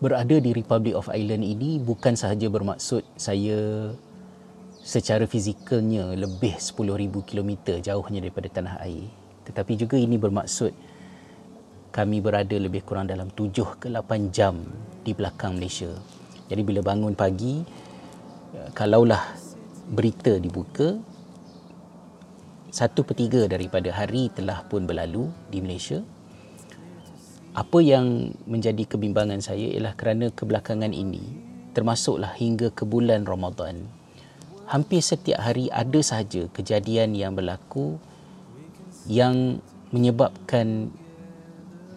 berada di Republic of Ireland ini bukan sahaja bermaksud saya secara fizikalnya lebih 10,000 km jauhnya daripada tanah air. Tetapi juga ini bermaksud kami berada lebih kurang dalam 7 ke 8 jam di belakang Malaysia. Jadi bila bangun pagi, eh, kalaulah berita dibuka, satu per tiga daripada hari telah pun berlalu di Malaysia apa yang menjadi kebimbangan saya ialah kerana kebelakangan ini termasuklah hingga ke bulan Ramadan hampir setiap hari ada sahaja kejadian yang berlaku yang menyebabkan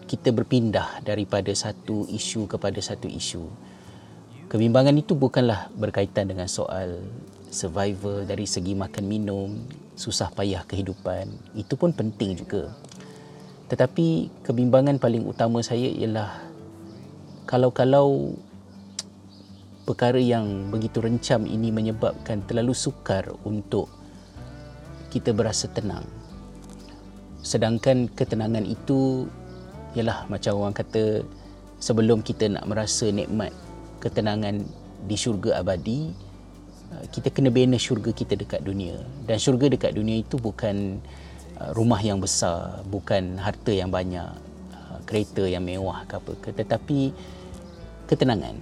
kita berpindah daripada satu isu kepada satu isu. Kebimbangan itu bukanlah berkaitan dengan soal survival dari segi makan minum susah payah kehidupan. Itu pun penting juga tetapi kebimbangan paling utama saya ialah kalau-kalau perkara yang begitu rencam ini menyebabkan terlalu sukar untuk kita berasa tenang. Sedangkan ketenangan itu ialah macam orang kata sebelum kita nak merasa nikmat ketenangan di syurga abadi, kita kena bina syurga kita dekat dunia. Dan syurga dekat dunia itu bukan rumah yang besar, bukan harta yang banyak, uh, kereta yang mewah ke apa ke, tetapi ketenangan.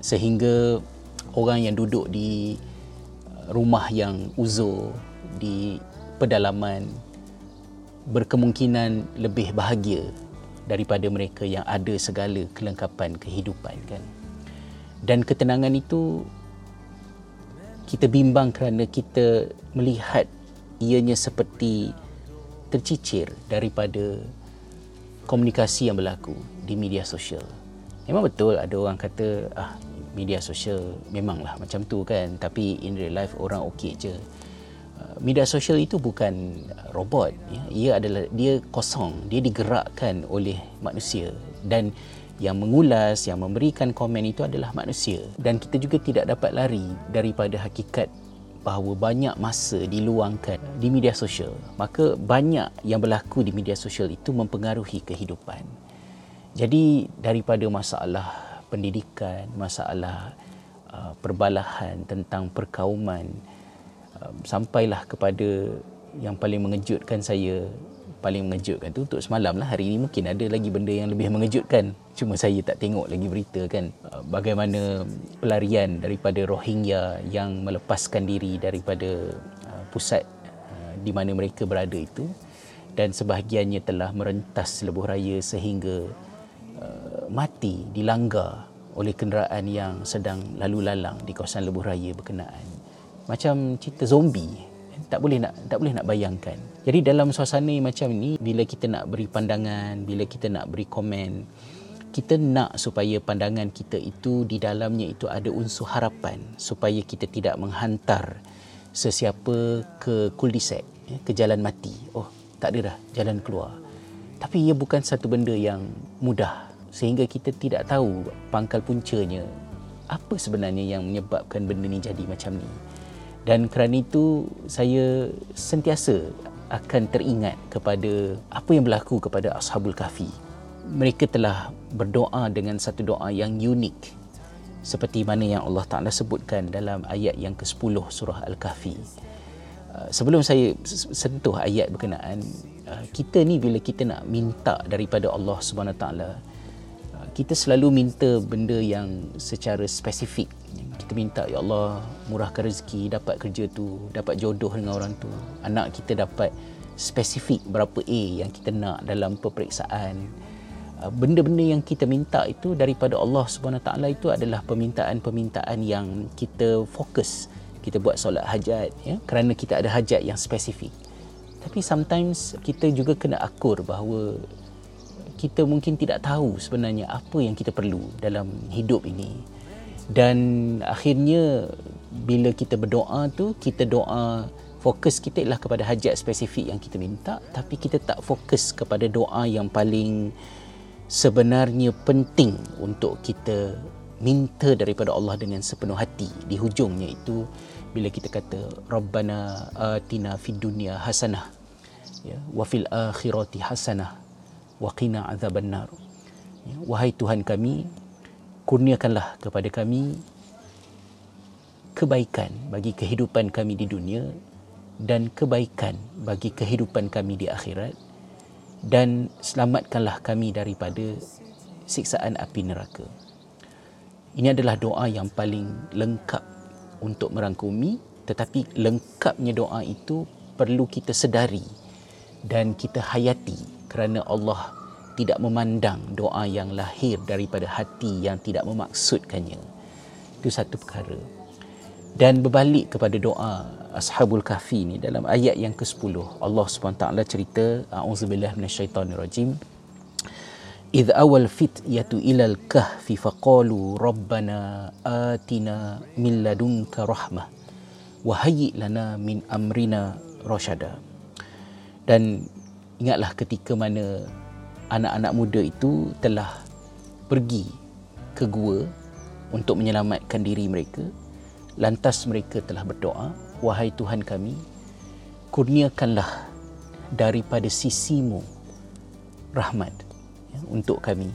Sehingga orang yang duduk di uh, rumah yang uzur, di pedalaman, berkemungkinan lebih bahagia daripada mereka yang ada segala kelengkapan kehidupan kan. Dan ketenangan itu kita bimbang kerana kita melihat ianya seperti tercicir daripada komunikasi yang berlaku di media sosial. Memang betul ada orang kata ah media sosial memanglah macam tu kan tapi in real life orang okey je. Ah, media sosial itu bukan robot ya. Ia adalah dia kosong, dia digerakkan oleh manusia dan yang mengulas, yang memberikan komen itu adalah manusia dan kita juga tidak dapat lari daripada hakikat bahawa banyak masa diluangkan di media sosial maka banyak yang berlaku di media sosial itu mempengaruhi kehidupan. Jadi daripada masalah pendidikan masalah uh, perbalahan tentang perkauman uh, sampailah kepada yang paling mengejutkan saya paling mengejutkan tu untuk semalam lah. Hari ini mungkin ada lagi benda yang lebih mengejutkan. Cuma saya tak tengok lagi berita kan. Uh, bagaimana pelarian daripada Rohingya yang melepaskan diri daripada uh, pusat uh, di mana mereka berada itu. Dan sebahagiannya telah merentas lebuh raya sehingga mati dilanggar oleh kenderaan yang sedang lalu lalang di kawasan lebuh raya berkenaan. Macam cerita zombie tak boleh nak tak boleh nak bayangkan. Jadi dalam suasana macam ni bila kita nak beri pandangan, bila kita nak beri komen, kita nak supaya pandangan kita itu di dalamnya itu ada unsur harapan supaya kita tidak menghantar sesiapa ke kuldiset, ya, ke jalan mati. Oh, tak ada dah jalan keluar. Tapi ia bukan satu benda yang mudah sehingga kita tidak tahu pangkal puncanya apa sebenarnya yang menyebabkan benda ni jadi macam ni dan kerana itu saya sentiasa akan teringat kepada apa yang berlaku kepada Ashabul Kahfi. Mereka telah berdoa dengan satu doa yang unik seperti mana yang Allah Ta'ala sebutkan dalam ayat yang ke-10 surah Al-Kahfi. Uh, sebelum saya sentuh ayat berkenaan, uh, kita ni bila kita nak minta daripada Allah Subhanahu Ta'ala, uh, kita selalu minta benda yang secara spesifik kita minta ya Allah murahkan rezeki dapat kerja tu dapat jodoh dengan orang tu. Anak kita dapat spesifik berapa A yang kita nak dalam peperiksaan. Uh, benda-benda yang kita minta itu daripada Allah Subhanahu taala itu adalah permintaan-permintaan yang kita fokus kita buat solat hajat ya kerana kita ada hajat yang spesifik. Tapi sometimes kita juga kena akur bahawa kita mungkin tidak tahu sebenarnya apa yang kita perlu dalam hidup ini dan akhirnya bila kita berdoa tu kita doa fokus kita ialah kepada hajat spesifik yang kita minta. Tapi kita tak fokus kepada doa yang paling sebenarnya penting untuk kita minta daripada Allah dengan sepenuh hati. Di hujungnya itu bila kita kata rabbana atina fid dunya hasanah ya wa fil akhirati hasanah wa qina azabannar ya, wahai tuhan kami kurniakanlah kepada kami kebaikan bagi kehidupan kami di dunia dan kebaikan bagi kehidupan kami di akhirat dan selamatkanlah kami daripada siksaan api neraka. Ini adalah doa yang paling lengkap untuk merangkumi tetapi lengkapnya doa itu perlu kita sedari dan kita hayati kerana Allah tidak memandang doa yang lahir daripada hati yang tidak memaksudkannya. Itu satu perkara. Dan berbalik kepada doa Ashabul Kahfi ni dalam ayat yang ke-10 Allah SWT cerita A'udzubillah minasyaitanirrajim إذ أول فتية إلى الكهف فقالوا ربنا آتنا من لدنك رحمة وهيئ لنا من أمرنا رشدا dan ingatlah ketika mana anak-anak muda itu telah pergi ke gua untuk menyelamatkan diri mereka. Lantas mereka telah berdoa wahai Tuhan kami kurniakanlah daripada sisimu rahmat ya, untuk kami.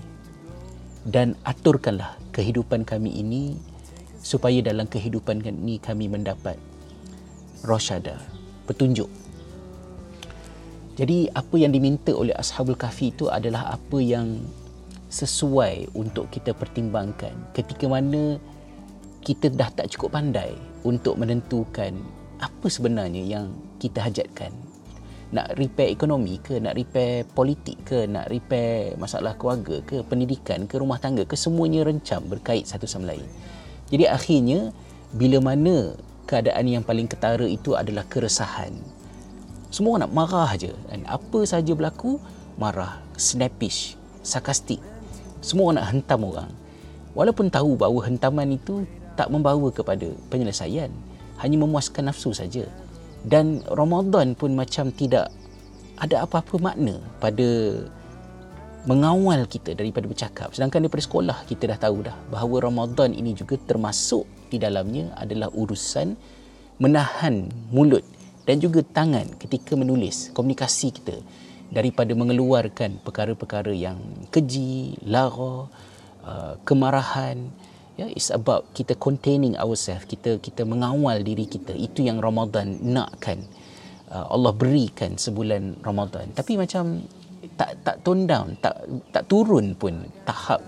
Dan aturkanlah kehidupan kami ini supaya dalam kehidupan ini kami mendapat rosyada petunjuk jadi apa yang diminta oleh Ashabul Kahfi itu adalah apa yang sesuai untuk kita pertimbangkan ketika mana kita dah tak cukup pandai untuk menentukan apa sebenarnya yang kita hajatkan. Nak repair ekonomi ke, nak repair politik ke, nak repair masalah keluarga ke, pendidikan ke, rumah tangga ke, semuanya rencam berkait satu sama lain. Jadi akhirnya, bila mana keadaan yang paling ketara itu adalah keresahan, semua nak marah aja. Dan apa saja berlaku, marah, snappish, sarkastik. Semua nak hentam orang. Walaupun tahu bahawa hentaman itu tak membawa kepada penyelesaian. Hanya memuaskan nafsu saja. Dan Ramadan pun macam tidak ada apa-apa makna pada mengawal kita daripada bercakap. Sedangkan daripada sekolah kita dah tahu dah bahawa Ramadan ini juga termasuk di dalamnya adalah urusan menahan mulut dan juga tangan ketika menulis komunikasi kita daripada mengeluarkan perkara-perkara yang keji, lara, uh, kemarahan ya it's about kita containing ourselves kita kita mengawal diri kita. Itu yang Ramadan nakkan. Uh, Allah berikan sebulan Ramadan. Tapi macam tak tak tone down tak tak turun pun tahap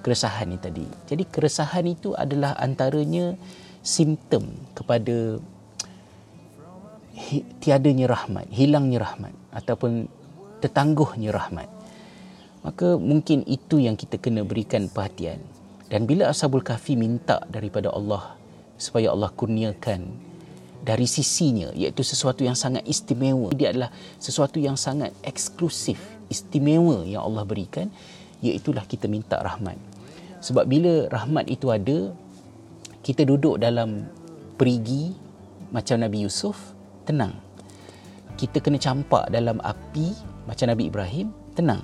keresahan ni tadi. Jadi keresahan itu adalah antaranya simptom kepada tiadanya rahmat, hilangnya rahmat ataupun tertangguhnya rahmat. Maka mungkin itu yang kita kena berikan perhatian. Dan bila Ashabul Kahfi minta daripada Allah supaya Allah kurniakan dari sisinya iaitu sesuatu yang sangat istimewa. Dia adalah sesuatu yang sangat eksklusif, istimewa yang Allah berikan iaitulah kita minta rahmat. Sebab bila rahmat itu ada, kita duduk dalam perigi macam Nabi Yusuf, tenang. Kita kena campak dalam api macam Nabi Ibrahim, tenang.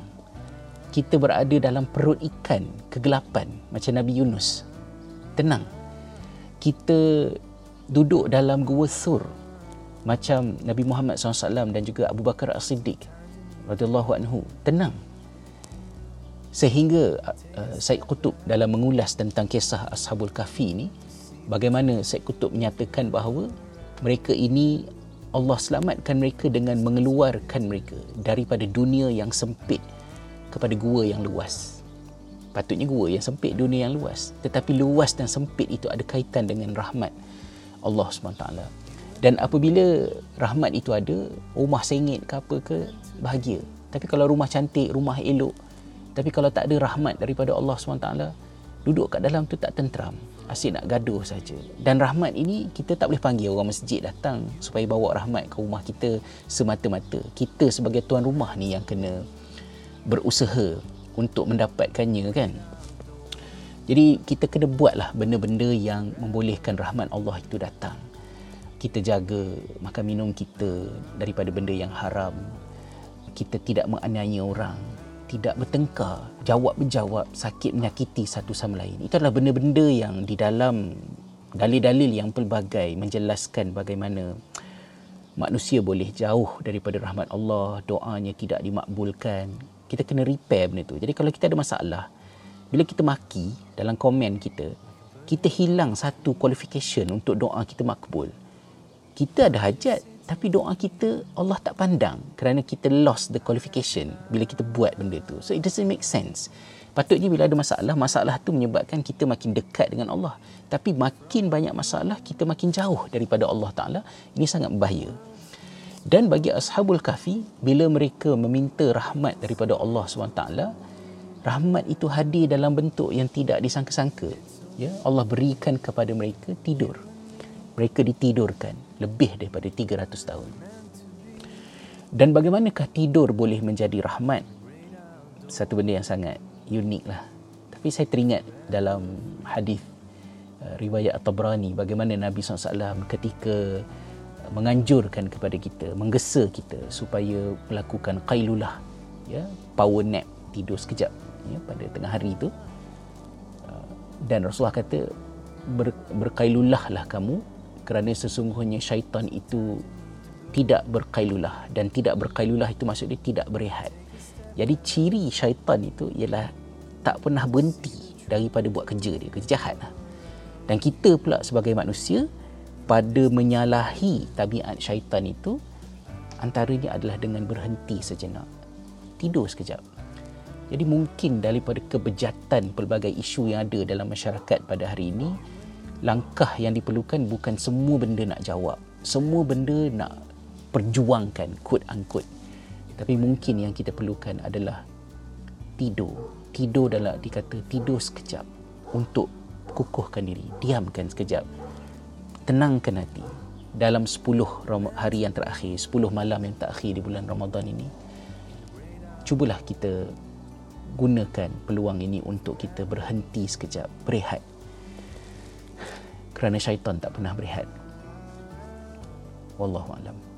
Kita berada dalam perut ikan, kegelapan macam Nabi Yunus, tenang. Kita duduk dalam gua sur macam Nabi Muhammad SAW dan juga Abu Bakar As-Siddiq radhiyallahu anhu, tenang. Sehingga uh, Said Qutub dalam mengulas tentang kisah Ashabul Kahfi ini, bagaimana Said Qutub menyatakan bahawa mereka ini Allah selamatkan mereka dengan mengeluarkan mereka daripada dunia yang sempit kepada gua yang luas. Patutnya gua yang sempit, dunia yang luas. Tetapi luas dan sempit itu ada kaitan dengan rahmat Allah SWT. Dan apabila rahmat itu ada, rumah sengit ke apa ke, bahagia. Tapi kalau rumah cantik, rumah elok, tapi kalau tak ada rahmat daripada Allah SWT, duduk kat dalam tu tak tenteram asyik nak gaduh saja. Dan rahmat ini kita tak boleh panggil orang masjid datang supaya bawa rahmat ke rumah kita semata-mata. Kita sebagai tuan rumah ni yang kena berusaha untuk mendapatkannya kan. Jadi kita kena buatlah benda-benda yang membolehkan rahmat Allah itu datang. Kita jaga makan minum kita daripada benda yang haram. Kita tidak menganiaya orang tidak bertengkar, jawab berjawab, sakit menyakiti satu sama lain. Itu adalah benda-benda yang di dalam dalil-dalil yang pelbagai menjelaskan bagaimana manusia boleh jauh daripada rahmat Allah, doanya tidak dimakbulkan. Kita kena repair benda itu. Jadi kalau kita ada masalah, bila kita maki dalam komen kita kita hilang satu qualification untuk doa kita makbul kita ada hajat tapi doa kita Allah tak pandang kerana kita lost the qualification bila kita buat benda tu. So it doesn't make sense. Patutnya bila ada masalah masalah tu menyebabkan kita makin dekat dengan Allah. Tapi makin banyak masalah kita makin jauh daripada Allah Taala. Ini sangat berbahaya dan bagi ashabul kahfi bila mereka meminta rahmat daripada Allah SWT rahmat itu hadir dalam bentuk yang tidak disangka-sangka. Ya Allah berikan kepada mereka tidur. Mereka ditidurkan lebih daripada 300 tahun. Dan bagaimanakah tidur boleh menjadi rahmat? Satu benda yang sangat unik lah. Tapi saya teringat dalam hadis uh, riwayat At-Tabrani bagaimana Nabi SAW ketika menganjurkan kepada kita menggesa kita supaya melakukan qailulah ya power nap tidur sekejap ya, pada tengah hari itu. Uh, dan Rasulullah kata ber, berkailulah lah kamu kerana sesungguhnya syaitan itu tidak berkailulah. Dan tidak berkailulah itu maksudnya tidak berehat. Jadi ciri syaitan itu ialah tak pernah berhenti daripada buat kerja dia kerja jahat lah. dan kita pula sebagai manusia pada menyalahi tabiat syaitan itu antaranya adalah dengan berhenti sejenak. Tidur sekejap. Jadi mungkin daripada kebejatan pelbagai isu yang ada dalam masyarakat pada hari ini, langkah yang diperlukan bukan semua benda nak jawab. Semua benda nak perjuangkan, quote unquote. Tapi mungkin yang kita perlukan adalah tidur. Tidur dalam dikata tidur sekejap untuk kukuhkan diri. Diamkan sekejap. Tenangkan hati. Dalam 10 hari yang terakhir, 10 malam yang terakhir di bulan Ramadan ini, cubalah kita gunakan peluang ini untuk kita berhenti sekejap, berehat. Kerana syaitan tak pernah berehat. Wallahu a'lam.